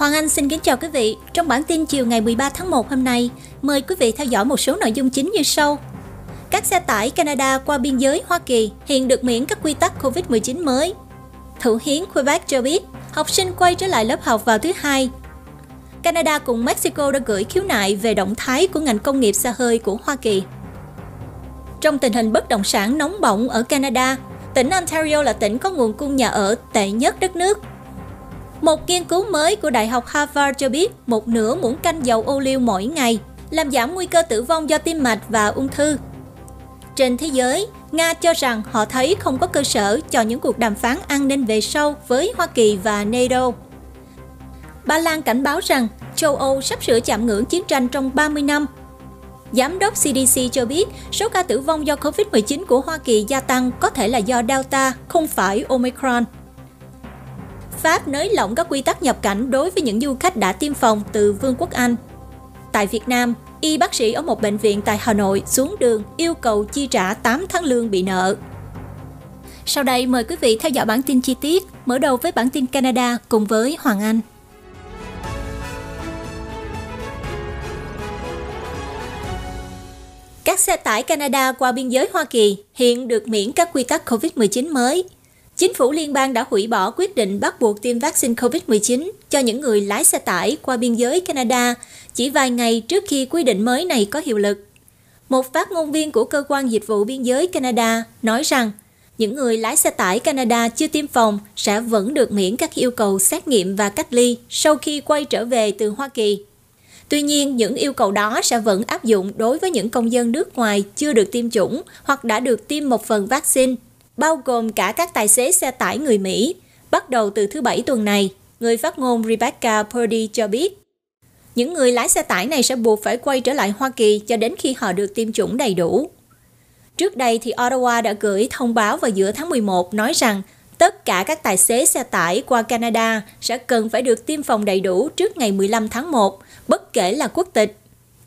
Hoàng Anh xin kính chào quý vị. Trong bản tin chiều ngày 13 tháng 1 hôm nay, mời quý vị theo dõi một số nội dung chính như sau. Các xe tải Canada qua biên giới Hoa Kỳ hiện được miễn các quy tắc COVID-19 mới. Thủ hiến Quebec cho biết, học sinh quay trở lại lớp học vào thứ hai. Canada cùng Mexico đã gửi khiếu nại về động thái của ngành công nghiệp xe hơi của Hoa Kỳ. Trong tình hình bất động sản nóng bỏng ở Canada, tỉnh Ontario là tỉnh có nguồn cung nhà ở tệ nhất đất nước một nghiên cứu mới của Đại học Harvard cho biết một nửa muỗng canh dầu ô liu mỗi ngày làm giảm nguy cơ tử vong do tim mạch và ung thư. Trên thế giới, Nga cho rằng họ thấy không có cơ sở cho những cuộc đàm phán an ninh về sau với Hoa Kỳ và NATO. Ba Lan cảnh báo rằng châu Âu sắp sửa chạm ngưỡng chiến tranh trong 30 năm. Giám đốc CDC cho biết số ca tử vong do COVID-19 của Hoa Kỳ gia tăng có thể là do Delta, không phải Omicron. Pháp nới lỏng các quy tắc nhập cảnh đối với những du khách đã tiêm phòng từ Vương quốc Anh. Tại Việt Nam, y bác sĩ ở một bệnh viện tại Hà Nội xuống đường yêu cầu chi trả 8 tháng lương bị nợ. Sau đây mời quý vị theo dõi bản tin chi tiết, mở đầu với bản tin Canada cùng với Hoàng Anh. Các xe tải Canada qua biên giới Hoa Kỳ hiện được miễn các quy tắc COVID-19 mới Chính phủ liên bang đã hủy bỏ quyết định bắt buộc tiêm vaccine COVID-19 cho những người lái xe tải qua biên giới Canada chỉ vài ngày trước khi quy định mới này có hiệu lực. Một phát ngôn viên của cơ quan dịch vụ biên giới Canada nói rằng những người lái xe tải Canada chưa tiêm phòng sẽ vẫn được miễn các yêu cầu xét nghiệm và cách ly sau khi quay trở về từ Hoa Kỳ. Tuy nhiên, những yêu cầu đó sẽ vẫn áp dụng đối với những công dân nước ngoài chưa được tiêm chủng hoặc đã được tiêm một phần vaccine bao gồm cả các tài xế xe tải người Mỹ, bắt đầu từ thứ Bảy tuần này, người phát ngôn Rebecca Purdy cho biết. Những người lái xe tải này sẽ buộc phải quay trở lại Hoa Kỳ cho đến khi họ được tiêm chủng đầy đủ. Trước đây thì Ottawa đã gửi thông báo vào giữa tháng 11 nói rằng tất cả các tài xế xe tải qua Canada sẽ cần phải được tiêm phòng đầy đủ trước ngày 15 tháng 1, bất kể là quốc tịch.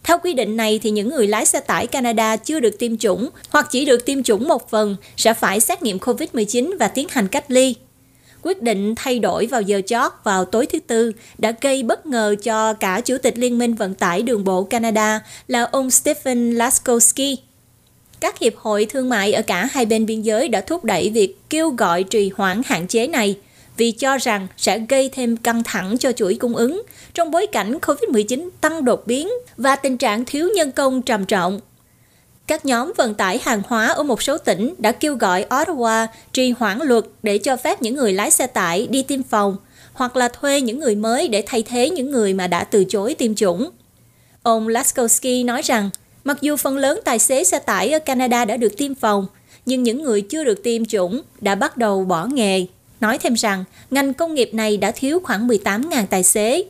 Theo quy định này thì những người lái xe tải Canada chưa được tiêm chủng hoặc chỉ được tiêm chủng một phần sẽ phải xét nghiệm COVID-19 và tiến hành cách ly. Quyết định thay đổi vào giờ chót vào tối thứ Tư đã gây bất ngờ cho cả Chủ tịch Liên minh Vận tải Đường bộ Canada là ông Stephen Laskowski. Các hiệp hội thương mại ở cả hai bên biên giới đã thúc đẩy việc kêu gọi trì hoãn hạn chế này – vì cho rằng sẽ gây thêm căng thẳng cho chuỗi cung ứng trong bối cảnh COVID-19 tăng đột biến và tình trạng thiếu nhân công trầm trọng. Các nhóm vận tải hàng hóa ở một số tỉnh đã kêu gọi Ottawa trì hoãn luật để cho phép những người lái xe tải đi tiêm phòng hoặc là thuê những người mới để thay thế những người mà đã từ chối tiêm chủng. Ông Laskowski nói rằng, mặc dù phần lớn tài xế xe tải ở Canada đã được tiêm phòng, nhưng những người chưa được tiêm chủng đã bắt đầu bỏ nghề nói thêm rằng ngành công nghiệp này đã thiếu khoảng 18.000 tài xế.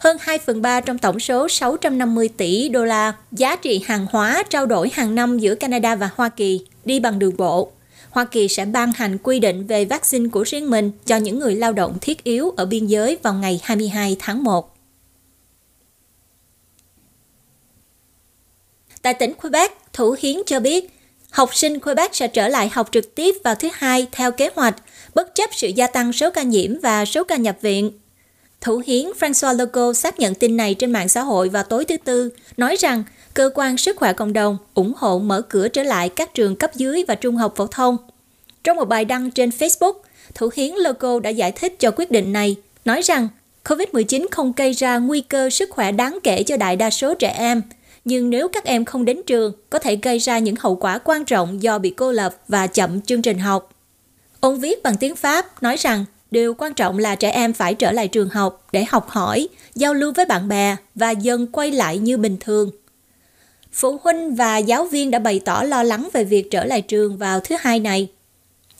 Hơn 2 phần 3 trong tổng số 650 tỷ đô la giá trị hàng hóa trao đổi hàng năm giữa Canada và Hoa Kỳ đi bằng đường bộ. Hoa Kỳ sẽ ban hành quy định về vaccine của riêng mình cho những người lao động thiết yếu ở biên giới vào ngày 22 tháng 1. Tại tỉnh Quebec, Thủ hiến cho biết học sinh Quebec sẽ trở lại học trực tiếp vào thứ hai theo kế hoạch bất chấp sự gia tăng số ca nhiễm và số ca nhập viện. Thủ hiến François Legault xác nhận tin này trên mạng xã hội vào tối thứ Tư, nói rằng cơ quan sức khỏe cộng đồng ủng hộ mở cửa trở lại các trường cấp dưới và trung học phổ thông. Trong một bài đăng trên Facebook, Thủ hiến Legault đã giải thích cho quyết định này, nói rằng COVID-19 không gây ra nguy cơ sức khỏe đáng kể cho đại đa số trẻ em, nhưng nếu các em không đến trường, có thể gây ra những hậu quả quan trọng do bị cô lập và chậm chương trình học. Ông viết bằng tiếng Pháp nói rằng điều quan trọng là trẻ em phải trở lại trường học để học hỏi, giao lưu với bạn bè và dần quay lại như bình thường. Phụ huynh và giáo viên đã bày tỏ lo lắng về việc trở lại trường vào thứ hai này.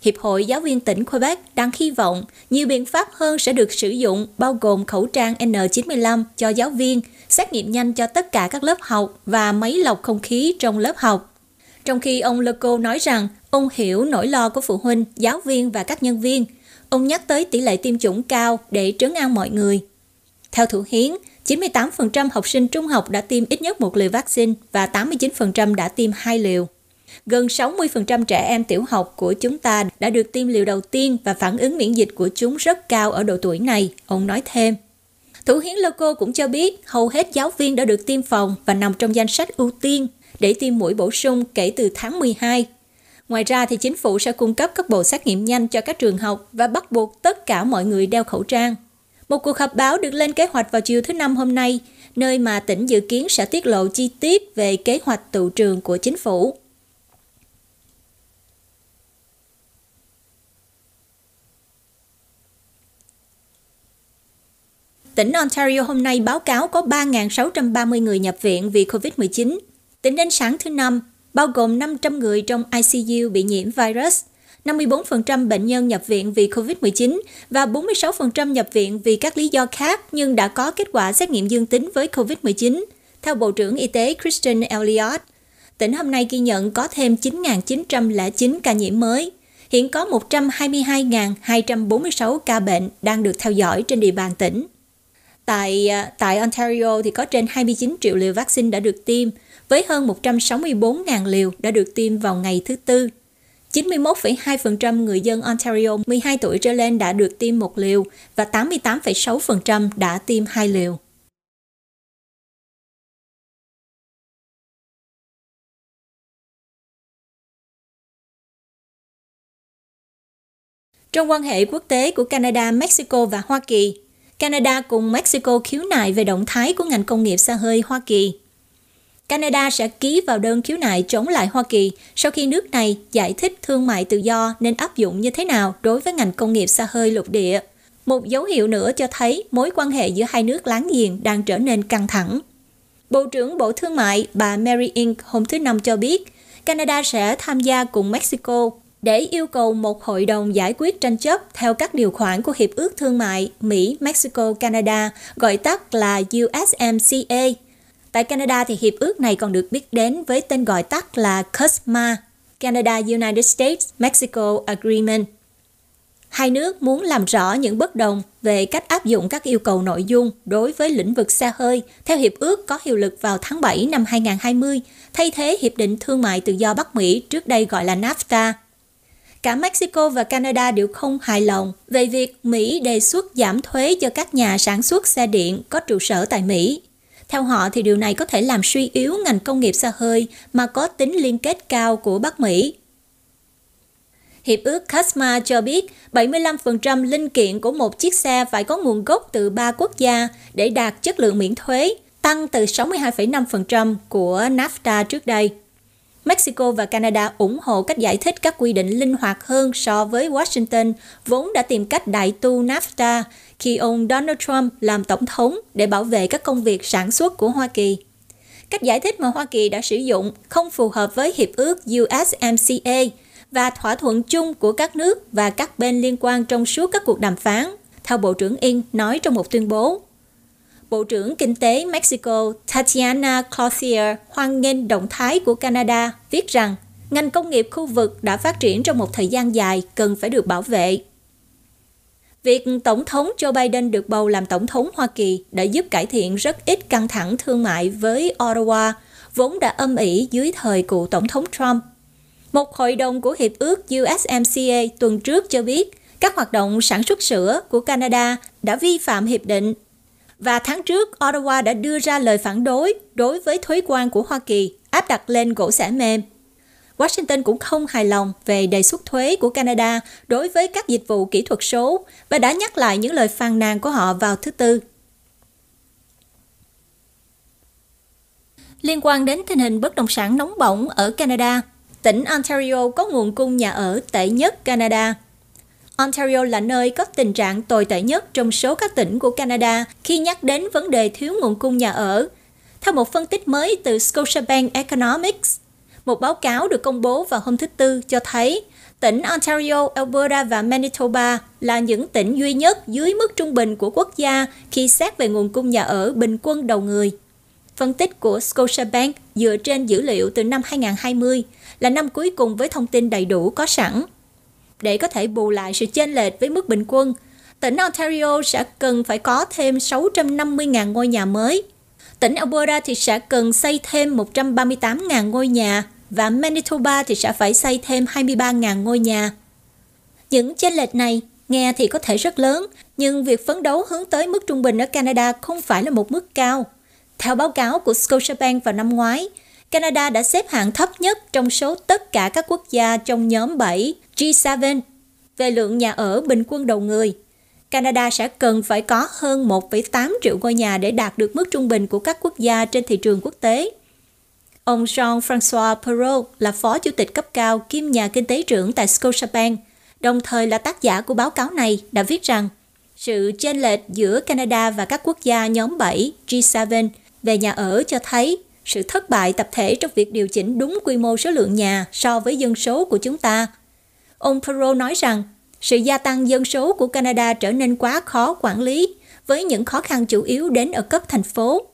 Hiệp hội Giáo viên tỉnh Quebec đang hy vọng nhiều biện pháp hơn sẽ được sử dụng bao gồm khẩu trang N95 cho giáo viên, xét nghiệm nhanh cho tất cả các lớp học và máy lọc không khí trong lớp học. Trong khi ông Leco nói rằng ông hiểu nỗi lo của phụ huynh, giáo viên và các nhân viên, ông nhắc tới tỷ lệ tiêm chủng cao để trấn an mọi người. Theo Thủ Hiến, 98% học sinh trung học đã tiêm ít nhất một liều vaccine và 89% đã tiêm hai liều. Gần 60% trẻ em tiểu học của chúng ta đã được tiêm liều đầu tiên và phản ứng miễn dịch của chúng rất cao ở độ tuổi này, ông nói thêm. Thủ hiến Loco cũng cho biết hầu hết giáo viên đã được tiêm phòng và nằm trong danh sách ưu tiên để tiêm mũi bổ sung kể từ tháng 12. Ngoài ra thì chính phủ sẽ cung cấp các bộ xét nghiệm nhanh cho các trường học và bắt buộc tất cả mọi người đeo khẩu trang. Một cuộc họp báo được lên kế hoạch vào chiều thứ Năm hôm nay, nơi mà tỉnh dự kiến sẽ tiết lộ chi tiết về kế hoạch tụ trường của chính phủ. Tỉnh Ontario hôm nay báo cáo có 3.630 người nhập viện vì COVID-19. Tính đến sáng thứ Năm, bao gồm 500 người trong ICU bị nhiễm virus, 54% bệnh nhân nhập viện vì COVID-19 và 46% nhập viện vì các lý do khác nhưng đã có kết quả xét nghiệm dương tính với COVID-19, theo Bộ trưởng Y tế Christian Elliott. Tỉnh hôm nay ghi nhận có thêm 9.909 ca nhiễm mới. Hiện có 122.246 ca bệnh đang được theo dõi trên địa bàn tỉnh. Tại, à, tại Ontario thì có trên 29 triệu liều vaccine đã được tiêm, với hơn 164.000 liều đã được tiêm vào ngày thứ Tư. 91,2% người dân Ontario 12 tuổi trở lên đã được tiêm một liều và 88,6% đã tiêm hai liều. Trong quan hệ quốc tế của Canada, Mexico và Hoa Kỳ, Canada cùng Mexico khiếu nại về động thái của ngành công nghiệp xe hơi Hoa Kỳ. Canada sẽ ký vào đơn khiếu nại chống lại Hoa Kỳ sau khi nước này giải thích thương mại tự do nên áp dụng như thế nào đối với ngành công nghiệp xa hơi lục địa. Một dấu hiệu nữa cho thấy mối quan hệ giữa hai nước láng giềng đang trở nên căng thẳng. Bộ trưởng Bộ Thương mại bà Mary Ink hôm thứ Năm cho biết Canada sẽ tham gia cùng Mexico để yêu cầu một hội đồng giải quyết tranh chấp theo các điều khoản của Hiệp ước Thương mại Mỹ-Mexico-Canada, gọi tắt là USMCA. Tại Canada thì hiệp ước này còn được biết đến với tên gọi tắt là CUSMA, Canada-United States-Mexico Agreement. Hai nước muốn làm rõ những bất đồng về cách áp dụng các yêu cầu nội dung đối với lĩnh vực xe hơi theo hiệp ước có hiệu lực vào tháng 7 năm 2020, thay thế Hiệp định Thương mại Tự do Bắc Mỹ trước đây gọi là NAFTA cả Mexico và Canada đều không hài lòng về việc Mỹ đề xuất giảm thuế cho các nhà sản xuất xe điện có trụ sở tại Mỹ. Theo họ thì điều này có thể làm suy yếu ngành công nghiệp xe hơi mà có tính liên kết cao của Bắc Mỹ. Hiệp ước CASMA cho biết 75% linh kiện của một chiếc xe phải có nguồn gốc từ ba quốc gia để đạt chất lượng miễn thuế, tăng từ 62,5% của NAFTA trước đây. Mexico và Canada ủng hộ cách giải thích các quy định linh hoạt hơn so với Washington, vốn đã tìm cách đại tu NAFTA khi ông Donald Trump làm tổng thống để bảo vệ các công việc sản xuất của Hoa Kỳ. Cách giải thích mà Hoa Kỳ đã sử dụng không phù hợp với hiệp ước USMCA và thỏa thuận chung của các nước và các bên liên quan trong suốt các cuộc đàm phán, theo Bộ trưởng Yên nói trong một tuyên bố. Bộ trưởng Kinh tế Mexico Tatiana Clothier hoan nghênh động thái của Canada, viết rằng ngành công nghiệp khu vực đã phát triển trong một thời gian dài cần phải được bảo vệ. Việc Tổng thống Joe Biden được bầu làm Tổng thống Hoa Kỳ đã giúp cải thiện rất ít căng thẳng thương mại với Ottawa, vốn đã âm ỉ dưới thời cựu Tổng thống Trump. Một hội đồng của Hiệp ước USMCA tuần trước cho biết các hoạt động sản xuất sữa của Canada đã vi phạm hiệp định và tháng trước, Ottawa đã đưa ra lời phản đối đối với thuế quan của Hoa Kỳ áp đặt lên gỗ xẻ mềm. Washington cũng không hài lòng về đề xuất thuế của Canada đối với các dịch vụ kỹ thuật số và đã nhắc lại những lời phàn nàn của họ vào thứ Tư. Liên quan đến tình hình bất động sản nóng bỏng ở Canada, tỉnh Ontario có nguồn cung nhà ở tệ nhất Canada – Ontario là nơi có tình trạng tồi tệ nhất trong số các tỉnh của Canada khi nhắc đến vấn đề thiếu nguồn cung nhà ở. Theo một phân tích mới từ Scotiabank Economics, một báo cáo được công bố vào hôm thứ Tư cho thấy tỉnh Ontario, Alberta và Manitoba là những tỉnh duy nhất dưới mức trung bình của quốc gia khi xét về nguồn cung nhà ở bình quân đầu người. Phân tích của Scotiabank dựa trên dữ liệu từ năm 2020 là năm cuối cùng với thông tin đầy đủ có sẵn để có thể bù lại sự chênh lệch với mức bình quân, tỉnh Ontario sẽ cần phải có thêm 650.000 ngôi nhà mới. Tỉnh Alberta thì sẽ cần xây thêm 138.000 ngôi nhà và Manitoba thì sẽ phải xây thêm 23.000 ngôi nhà. Những chênh lệch này Nghe thì có thể rất lớn, nhưng việc phấn đấu hướng tới mức trung bình ở Canada không phải là một mức cao. Theo báo cáo của Scotiabank vào năm ngoái, Canada đã xếp hạng thấp nhất trong số tất cả các quốc gia trong nhóm 7 G7 về lượng nhà ở bình quân đầu người. Canada sẽ cần phải có hơn 1,8 triệu ngôi nhà để đạt được mức trung bình của các quốc gia trên thị trường quốc tế. Ông Jean-François Perrault là phó chủ tịch cấp cao kiêm nhà kinh tế trưởng tại Scotiabank, đồng thời là tác giả của báo cáo này, đã viết rằng sự chênh lệch giữa Canada và các quốc gia nhóm 7 G7 về nhà ở cho thấy sự thất bại tập thể trong việc điều chỉnh đúng quy mô số lượng nhà so với dân số của chúng ta. Ông Perrault nói rằng sự gia tăng dân số của Canada trở nên quá khó quản lý với những khó khăn chủ yếu đến ở cấp thành phố.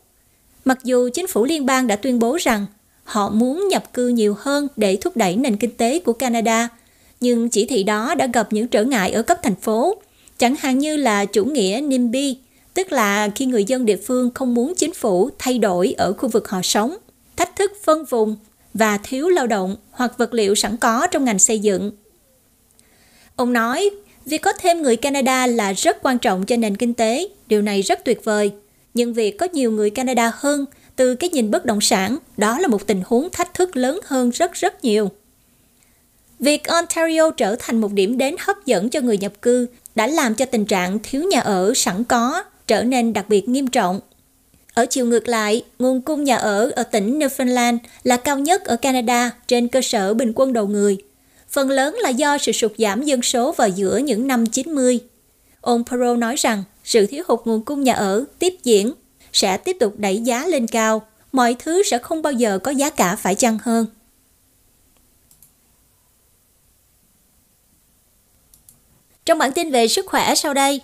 Mặc dù chính phủ liên bang đã tuyên bố rằng họ muốn nhập cư nhiều hơn để thúc đẩy nền kinh tế của Canada, nhưng chỉ thị đó đã gặp những trở ngại ở cấp thành phố, chẳng hạn như là chủ nghĩa NIMBY, tức là khi người dân địa phương không muốn chính phủ thay đổi ở khu vực họ sống, thách thức phân vùng và thiếu lao động hoặc vật liệu sẵn có trong ngành xây dựng. Ông nói, việc có thêm người Canada là rất quan trọng cho nền kinh tế, điều này rất tuyệt vời. Nhưng việc có nhiều người Canada hơn từ cái nhìn bất động sản, đó là một tình huống thách thức lớn hơn rất rất nhiều. Việc Ontario trở thành một điểm đến hấp dẫn cho người nhập cư đã làm cho tình trạng thiếu nhà ở sẵn có trở nên đặc biệt nghiêm trọng. Ở chiều ngược lại, nguồn cung nhà ở ở tỉnh Newfoundland là cao nhất ở Canada trên cơ sở bình quân đầu người. Phần lớn là do sự sụt giảm dân số vào giữa những năm 90. Ông Perot nói rằng sự thiếu hụt nguồn cung nhà ở tiếp diễn sẽ tiếp tục đẩy giá lên cao, mọi thứ sẽ không bao giờ có giá cả phải chăng hơn. Trong bản tin về sức khỏe sau đây,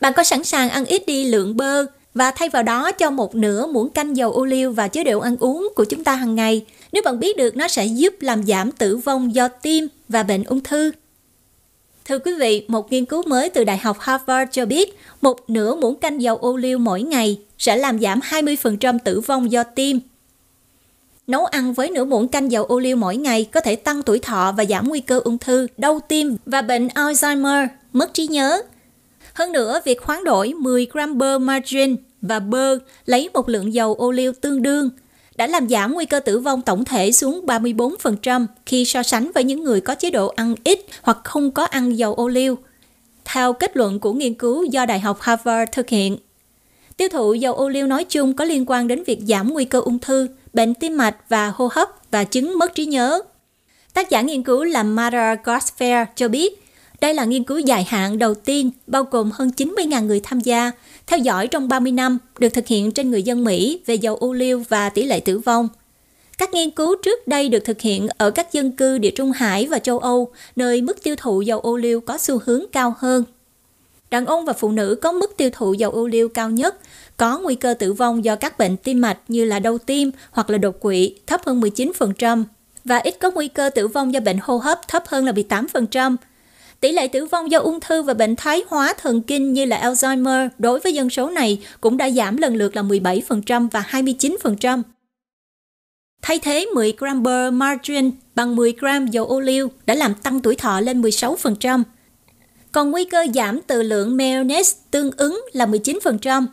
bạn có sẵn sàng ăn ít đi lượng bơ và thay vào đó cho một nửa muỗng canh dầu ô liu vào chế độ ăn uống của chúng ta hàng ngày nếu bạn biết được nó sẽ giúp làm giảm tử vong do tim và bệnh ung thư. Thưa quý vị, một nghiên cứu mới từ Đại học Harvard cho biết một nửa muỗng canh dầu ô liu mỗi ngày sẽ làm giảm 20% tử vong do tim. Nấu ăn với nửa muỗng canh dầu ô liu mỗi ngày có thể tăng tuổi thọ và giảm nguy cơ ung thư, đau tim và bệnh Alzheimer, mất trí nhớ. Hơn nữa, việc khoáng đổi 10 gram bơ margarine và bơ lấy một lượng dầu ô liu tương đương đã làm giảm nguy cơ tử vong tổng thể xuống 34% khi so sánh với những người có chế độ ăn ít hoặc không có ăn dầu ô liu. Theo kết luận của nghiên cứu do Đại học Harvard thực hiện, tiêu thụ dầu ô liu nói chung có liên quan đến việc giảm nguy cơ ung thư, bệnh tim mạch và hô hấp và chứng mất trí nhớ. Tác giả nghiên cứu là Mara Gosfair cho biết, đây là nghiên cứu dài hạn đầu tiên bao gồm hơn 90.000 người tham gia, theo dõi trong 30 năm, được thực hiện trên người dân Mỹ về dầu ô liu và tỷ lệ tử vong. Các nghiên cứu trước đây được thực hiện ở các dân cư địa Trung Hải và châu Âu, nơi mức tiêu thụ dầu ô liu có xu hướng cao hơn. Đàn ông và phụ nữ có mức tiêu thụ dầu ô liu cao nhất, có nguy cơ tử vong do các bệnh tim mạch như là đau tim hoặc là đột quỵ thấp hơn 19%, và ít có nguy cơ tử vong do bệnh hô hấp thấp hơn là 18%, Tỷ lệ tử vong do ung thư và bệnh thoái hóa thần kinh như là Alzheimer đối với dân số này cũng đã giảm lần lượt là 17% và 29%. Thay thế 10 gram bơ margarine bằng 10 gram dầu ô liu đã làm tăng tuổi thọ lên 16%. Còn nguy cơ giảm từ lượng mayonnaise tương ứng là 19%.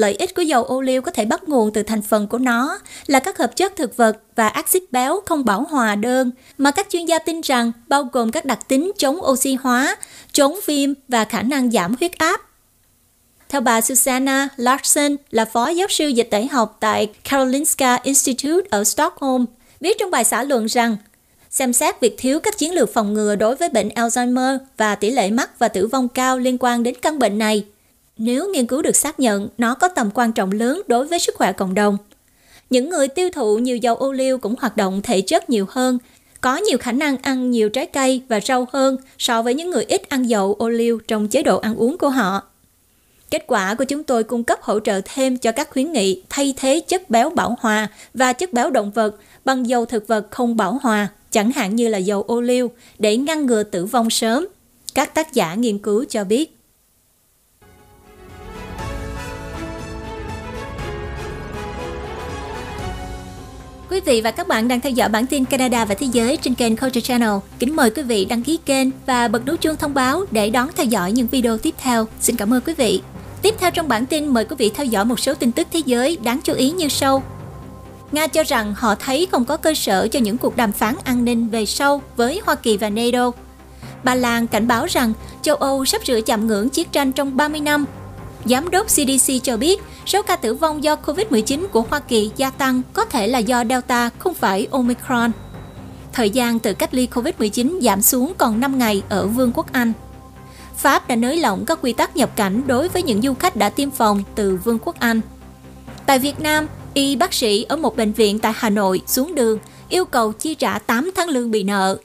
Lợi ích của dầu ô liu có thể bắt nguồn từ thành phần của nó là các hợp chất thực vật và axit béo không bảo hòa đơn mà các chuyên gia tin rằng bao gồm các đặc tính chống oxy hóa, chống viêm và khả năng giảm huyết áp. Theo bà Susanna Larsen là phó giáo sư dịch tễ học tại Karolinska Institute ở Stockholm, viết trong bài xã luận rằng xem xét việc thiếu các chiến lược phòng ngừa đối với bệnh Alzheimer và tỷ lệ mắc và tử vong cao liên quan đến căn bệnh này – nếu nghiên cứu được xác nhận nó có tầm quan trọng lớn đối với sức khỏe cộng đồng. Những người tiêu thụ nhiều dầu ô liu cũng hoạt động thể chất nhiều hơn, có nhiều khả năng ăn nhiều trái cây và rau hơn so với những người ít ăn dầu ô liu trong chế độ ăn uống của họ. Kết quả của chúng tôi cung cấp hỗ trợ thêm cho các khuyến nghị thay thế chất béo bảo hòa và chất béo động vật bằng dầu thực vật không bảo hòa, chẳng hạn như là dầu ô liu để ngăn ngừa tử vong sớm. Các tác giả nghiên cứu cho biết. Quý vị và các bạn đang theo dõi bản tin Canada và Thế giới trên kênh Culture Channel. Kính mời quý vị đăng ký kênh và bật nút chuông thông báo để đón theo dõi những video tiếp theo. Xin cảm ơn quý vị. Tiếp theo trong bản tin, mời quý vị theo dõi một số tin tức thế giới đáng chú ý như sau. Nga cho rằng họ thấy không có cơ sở cho những cuộc đàm phán an ninh về sau với Hoa Kỳ và NATO. Ba Lan cảnh báo rằng châu Âu sắp sửa chạm ngưỡng chiến tranh trong 30 năm. Giám đốc CDC cho biết số ca tử vong do COVID-19 của Hoa Kỳ gia tăng có thể là do Delta, không phải Omicron. Thời gian từ cách ly COVID-19 giảm xuống còn 5 ngày ở Vương quốc Anh. Pháp đã nới lỏng các quy tắc nhập cảnh đối với những du khách đã tiêm phòng từ Vương quốc Anh. Tại Việt Nam, y bác sĩ ở một bệnh viện tại Hà Nội xuống đường yêu cầu chi trả 8 tháng lương bị nợ.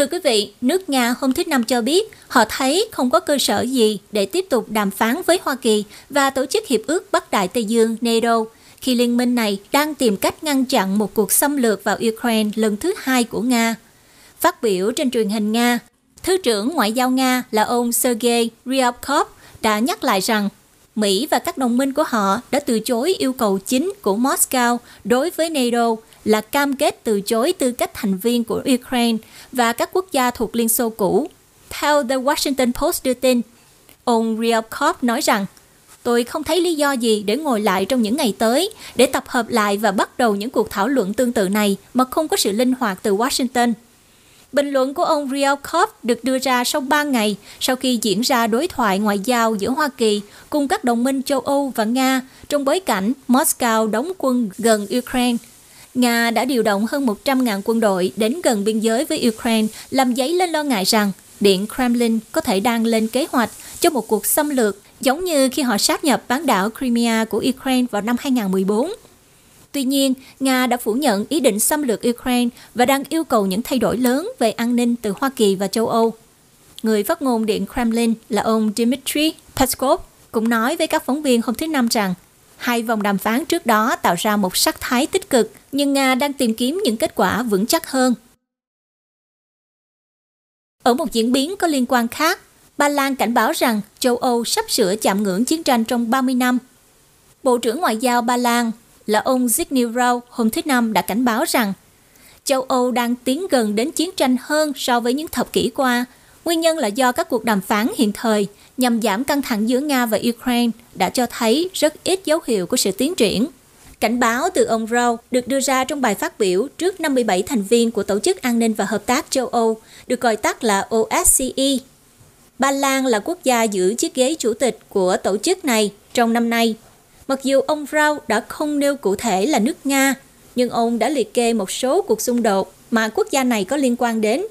Thưa quý vị, nước Nga hôm thứ Năm cho biết họ thấy không có cơ sở gì để tiếp tục đàm phán với Hoa Kỳ và Tổ chức Hiệp ước Bắc Đại Tây Dương NATO khi liên minh này đang tìm cách ngăn chặn một cuộc xâm lược vào Ukraine lần thứ hai của Nga. Phát biểu trên truyền hình Nga, Thứ trưởng Ngoại giao Nga là ông Sergei Ryabkov đã nhắc lại rằng Mỹ và các đồng minh của họ đã từ chối yêu cầu chính của Moscow đối với NATO là cam kết từ chối tư cách thành viên của Ukraine và các quốc gia thuộc Liên Xô cũ. Theo The Washington Post đưa tin, ông Ryabkov nói rằng Tôi không thấy lý do gì để ngồi lại trong những ngày tới để tập hợp lại và bắt đầu những cuộc thảo luận tương tự này mà không có sự linh hoạt từ Washington. Bình luận của ông Ryabkov được đưa ra sau 3 ngày sau khi diễn ra đối thoại ngoại giao giữa Hoa Kỳ cùng các đồng minh châu Âu và Nga trong bối cảnh Moscow đóng quân gần Ukraine. Nga đã điều động hơn 100.000 quân đội đến gần biên giới với Ukraine, làm dấy lên lo ngại rằng Điện Kremlin có thể đang lên kế hoạch cho một cuộc xâm lược, giống như khi họ sát nhập bán đảo Crimea của Ukraine vào năm 2014. Tuy nhiên, Nga đã phủ nhận ý định xâm lược Ukraine và đang yêu cầu những thay đổi lớn về an ninh từ Hoa Kỳ và châu Âu. Người phát ngôn Điện Kremlin là ông Dmitry Peskov cũng nói với các phóng viên hôm thứ Năm rằng hai vòng đàm phán trước đó tạo ra một sắc thái tích cực, nhưng Nga đang tìm kiếm những kết quả vững chắc hơn. Ở một diễn biến có liên quan khác, Ba Lan cảnh báo rằng châu Âu sắp sửa chạm ngưỡng chiến tranh trong 30 năm. Bộ trưởng Ngoại giao Ba Lan là ông Zygmunt Rau hôm thứ Năm đã cảnh báo rằng châu Âu đang tiến gần đến chiến tranh hơn so với những thập kỷ qua. Nguyên nhân là do các cuộc đàm phán hiện thời nhằm giảm căng thẳng giữa Nga và Ukraine đã cho thấy rất ít dấu hiệu của sự tiến triển. Cảnh báo từ ông Rau được đưa ra trong bài phát biểu trước 57 thành viên của Tổ chức An ninh và Hợp tác châu Âu, được gọi tắt là OSCE. Ba Lan là quốc gia giữ chiếc ghế chủ tịch của tổ chức này trong năm nay Mặc dù ông Rao đã không nêu cụ thể là nước Nga, nhưng ông đã liệt kê một số cuộc xung đột mà quốc gia này có liên quan đến.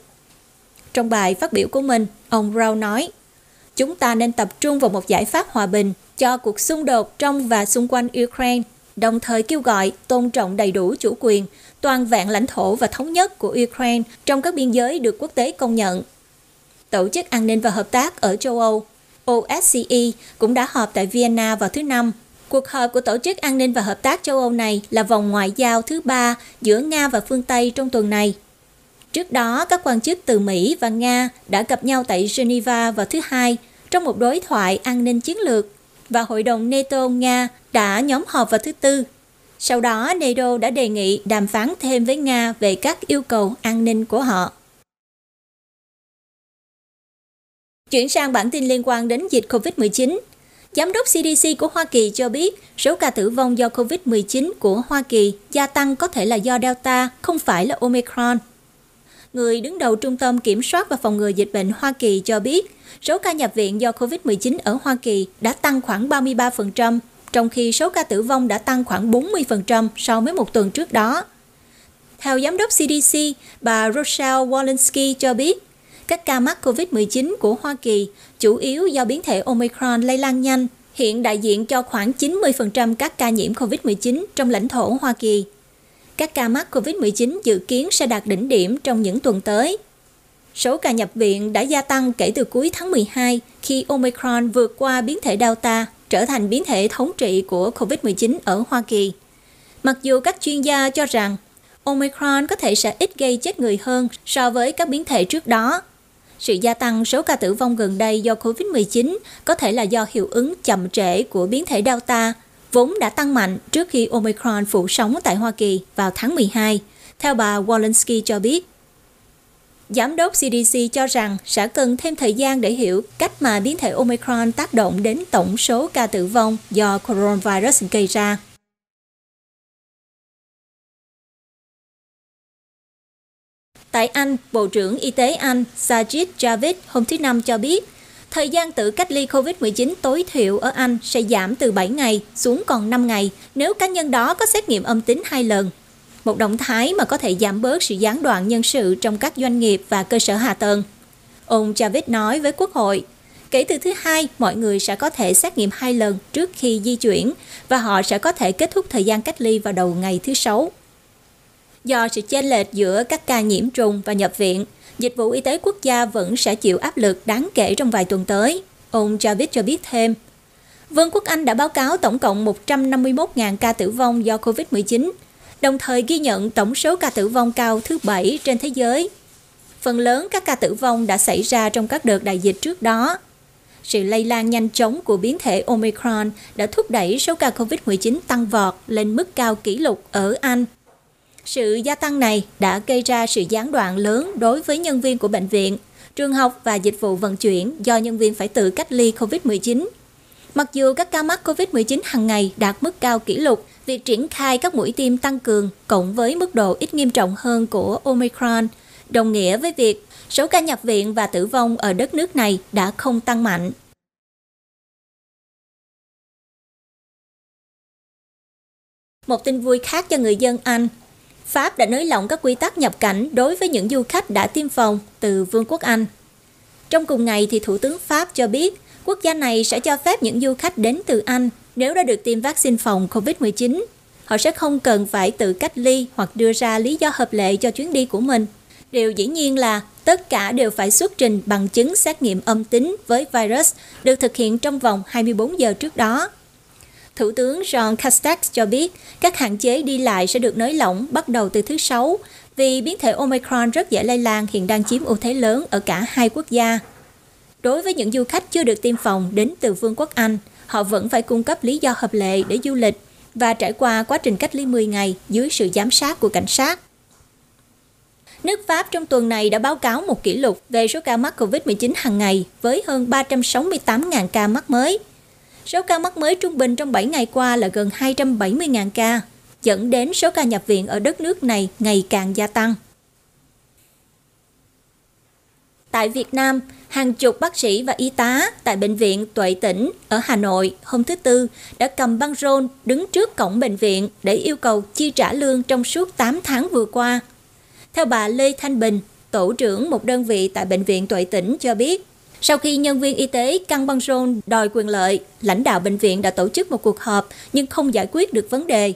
Trong bài phát biểu của mình, ông Rao nói, Chúng ta nên tập trung vào một giải pháp hòa bình cho cuộc xung đột trong và xung quanh Ukraine, đồng thời kêu gọi tôn trọng đầy đủ chủ quyền, toàn vẹn lãnh thổ và thống nhất của Ukraine trong các biên giới được quốc tế công nhận. Tổ chức An ninh và Hợp tác ở châu Âu, OSCE, cũng đã họp tại Vienna vào thứ Năm Cuộc họp của Tổ chức An ninh và Hợp tác châu Âu này là vòng ngoại giao thứ ba giữa Nga và phương Tây trong tuần này. Trước đó, các quan chức từ Mỹ và Nga đã gặp nhau tại Geneva vào thứ Hai trong một đối thoại an ninh chiến lược và Hội đồng NATO Nga đã nhóm họp vào thứ Tư. Sau đó, NATO đã đề nghị đàm phán thêm với Nga về các yêu cầu an ninh của họ. Chuyển sang bản tin liên quan đến dịch COVID-19, Giám đốc CDC của Hoa Kỳ cho biết số ca tử vong do COVID-19 của Hoa Kỳ gia tăng có thể là do Delta, không phải là Omicron. Người đứng đầu Trung tâm Kiểm soát và Phòng ngừa Dịch bệnh Hoa Kỳ cho biết số ca nhập viện do COVID-19 ở Hoa Kỳ đã tăng khoảng 33%, trong khi số ca tử vong đã tăng khoảng 40% so với một tuần trước đó. Theo Giám đốc CDC, bà Rochelle Walensky cho biết các ca mắc COVID-19 của Hoa Kỳ chủ yếu do biến thể Omicron lây lan nhanh, hiện đại diện cho khoảng 90% các ca nhiễm COVID-19 trong lãnh thổ Hoa Kỳ. Các ca mắc COVID-19 dự kiến sẽ đạt đỉnh điểm trong những tuần tới. Số ca nhập viện đã gia tăng kể từ cuối tháng 12 khi Omicron vượt qua biến thể Delta, trở thành biến thể thống trị của COVID-19 ở Hoa Kỳ. Mặc dù các chuyên gia cho rằng Omicron có thể sẽ ít gây chết người hơn so với các biến thể trước đó, sự gia tăng số ca tử vong gần đây do COVID-19 có thể là do hiệu ứng chậm trễ của biến thể Delta, vốn đã tăng mạnh trước khi Omicron phủ sóng tại Hoa Kỳ vào tháng 12, theo bà Walensky cho biết. Giám đốc CDC cho rằng sẽ cần thêm thời gian để hiểu cách mà biến thể Omicron tác động đến tổng số ca tử vong do coronavirus gây ra. Tại Anh, Bộ trưởng Y tế Anh Sajid Javid hôm thứ Năm cho biết, thời gian tự cách ly COVID-19 tối thiểu ở Anh sẽ giảm từ 7 ngày xuống còn 5 ngày nếu cá nhân đó có xét nghiệm âm tính hai lần. Một động thái mà có thể giảm bớt sự gián đoạn nhân sự trong các doanh nghiệp và cơ sở hạ tầng. Ông Javid nói với Quốc hội, kể từ thứ hai, mọi người sẽ có thể xét nghiệm hai lần trước khi di chuyển và họ sẽ có thể kết thúc thời gian cách ly vào đầu ngày thứ sáu. Do sự chênh lệch giữa các ca nhiễm trùng và nhập viện, dịch vụ y tế quốc gia vẫn sẽ chịu áp lực đáng kể trong vài tuần tới. Ông Javid cho biết thêm. Vương quốc Anh đã báo cáo tổng cộng 151.000 ca tử vong do COVID-19, đồng thời ghi nhận tổng số ca tử vong cao thứ bảy trên thế giới. Phần lớn các ca tử vong đã xảy ra trong các đợt đại dịch trước đó. Sự lây lan nhanh chóng của biến thể Omicron đã thúc đẩy số ca COVID-19 tăng vọt lên mức cao kỷ lục ở Anh sự gia tăng này đã gây ra sự gián đoạn lớn đối với nhân viên của bệnh viện, trường học và dịch vụ vận chuyển do nhân viên phải tự cách ly COVID-19. Mặc dù các ca mắc COVID-19 hàng ngày đạt mức cao kỷ lục, việc triển khai các mũi tiêm tăng cường cộng với mức độ ít nghiêm trọng hơn của Omicron đồng nghĩa với việc số ca nhập viện và tử vong ở đất nước này đã không tăng mạnh. Một tin vui khác cho người dân Anh Pháp đã nới lỏng các quy tắc nhập cảnh đối với những du khách đã tiêm phòng từ Vương quốc Anh. Trong cùng ngày thì Thủ tướng Pháp cho biết, quốc gia này sẽ cho phép những du khách đến từ Anh nếu đã được tiêm vaccine phòng COVID-19. Họ sẽ không cần phải tự cách ly hoặc đưa ra lý do hợp lệ cho chuyến đi của mình. Điều dĩ nhiên là tất cả đều phải xuất trình bằng chứng xét nghiệm âm tính với virus được thực hiện trong vòng 24 giờ trước đó Thủ tướng John Castex cho biết các hạn chế đi lại sẽ được nới lỏng bắt đầu từ thứ Sáu vì biến thể Omicron rất dễ lây lan hiện đang chiếm ưu thế lớn ở cả hai quốc gia. Đối với những du khách chưa được tiêm phòng đến từ Vương quốc Anh, họ vẫn phải cung cấp lý do hợp lệ để du lịch và trải qua quá trình cách ly 10 ngày dưới sự giám sát của cảnh sát. Nước Pháp trong tuần này đã báo cáo một kỷ lục về số ca mắc COVID-19 hàng ngày với hơn 368.000 ca mắc mới, Số ca mắc mới trung bình trong 7 ngày qua là gần 270.000 ca, dẫn đến số ca nhập viện ở đất nước này ngày càng gia tăng. Tại Việt Nam, hàng chục bác sĩ và y tá tại Bệnh viện Tuệ Tĩnh ở Hà Nội hôm thứ Tư đã cầm băng rôn đứng trước cổng bệnh viện để yêu cầu chi trả lương trong suốt 8 tháng vừa qua. Theo bà Lê Thanh Bình, tổ trưởng một đơn vị tại Bệnh viện Tuệ Tĩnh cho biết, sau khi nhân viên y tế căng băng rôn đòi quyền lợi, lãnh đạo bệnh viện đã tổ chức một cuộc họp nhưng không giải quyết được vấn đề.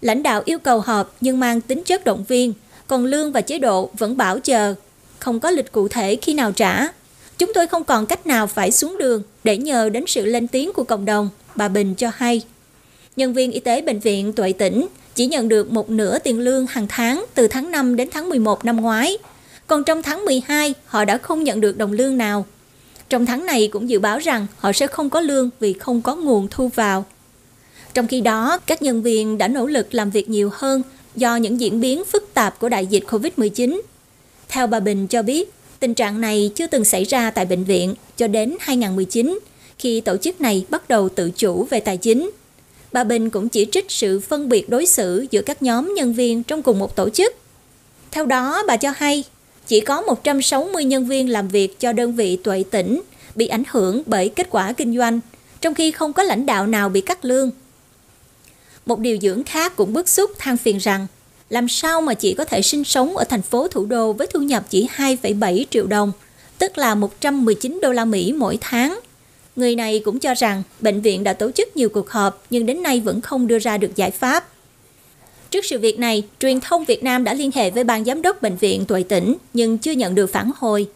Lãnh đạo yêu cầu họp nhưng mang tính chất động viên, còn lương và chế độ vẫn bảo chờ, không có lịch cụ thể khi nào trả. Chúng tôi không còn cách nào phải xuống đường để nhờ đến sự lên tiếng của cộng đồng, bà Bình cho hay. Nhân viên y tế bệnh viện Tuệ Tĩnh chỉ nhận được một nửa tiền lương hàng tháng từ tháng 5 đến tháng 11 năm ngoái. Còn trong tháng 12, họ đã không nhận được đồng lương nào. Trong tháng này cũng dự báo rằng họ sẽ không có lương vì không có nguồn thu vào. Trong khi đó, các nhân viên đã nỗ lực làm việc nhiều hơn do những diễn biến phức tạp của đại dịch COVID-19. Theo bà Bình cho biết, tình trạng này chưa từng xảy ra tại bệnh viện cho đến 2019, khi tổ chức này bắt đầu tự chủ về tài chính. Bà Bình cũng chỉ trích sự phân biệt đối xử giữa các nhóm nhân viên trong cùng một tổ chức. Theo đó, bà cho hay chỉ có 160 nhân viên làm việc cho đơn vị tuệ tỉnh bị ảnh hưởng bởi kết quả kinh doanh, trong khi không có lãnh đạo nào bị cắt lương. Một điều dưỡng khác cũng bức xúc than phiền rằng làm sao mà chị có thể sinh sống ở thành phố thủ đô với thu nhập chỉ 2,7 triệu đồng, tức là 119 đô la Mỹ mỗi tháng. Người này cũng cho rằng bệnh viện đã tổ chức nhiều cuộc họp nhưng đến nay vẫn không đưa ra được giải pháp. Trước sự việc này, truyền thông Việt Nam đã liên hệ với ban giám đốc bệnh viện Tuệ tỉnh nhưng chưa nhận được phản hồi.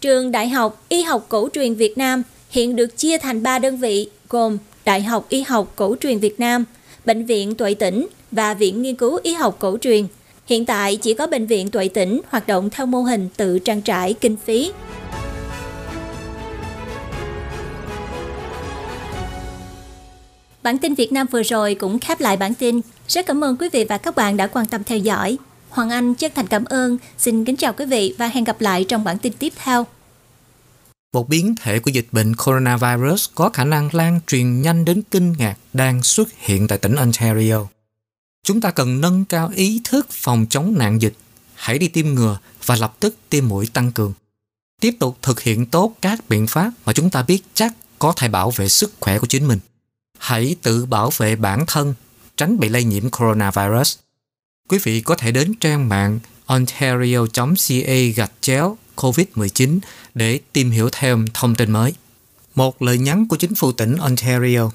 Trường Đại học Y học cổ truyền Việt Nam hiện được chia thành 3 đơn vị gồm Đại học Y học cổ truyền Việt Nam, Bệnh viện Tuệ tỉnh và Viện Nghiên cứu Y học cổ truyền. Hiện tại chỉ có Bệnh viện Tuệ tỉnh hoạt động theo mô hình tự trang trải kinh phí. Bản tin Việt Nam vừa rồi cũng khép lại bản tin. Rất cảm ơn quý vị và các bạn đã quan tâm theo dõi. Hoàng Anh, chân thành cảm ơn. Xin kính chào quý vị và hẹn gặp lại trong bản tin tiếp theo. Một biến thể của dịch bệnh coronavirus có khả năng lan truyền nhanh đến kinh ngạc đang xuất hiện tại tỉnh Ontario. Chúng ta cần nâng cao ý thức phòng chống nạn dịch. Hãy đi tiêm ngừa và lập tức tiêm mũi tăng cường. Tiếp tục thực hiện tốt các biện pháp mà chúng ta biết chắc có thể bảo vệ sức khỏe của chính mình. Hãy tự bảo vệ bản thân, tránh bị lây nhiễm coronavirus. Quý vị có thể đến trang mạng ontario.ca gạch chéo COVID-19 để tìm hiểu thêm thông tin mới. Một lời nhắn của chính phủ tỉnh Ontario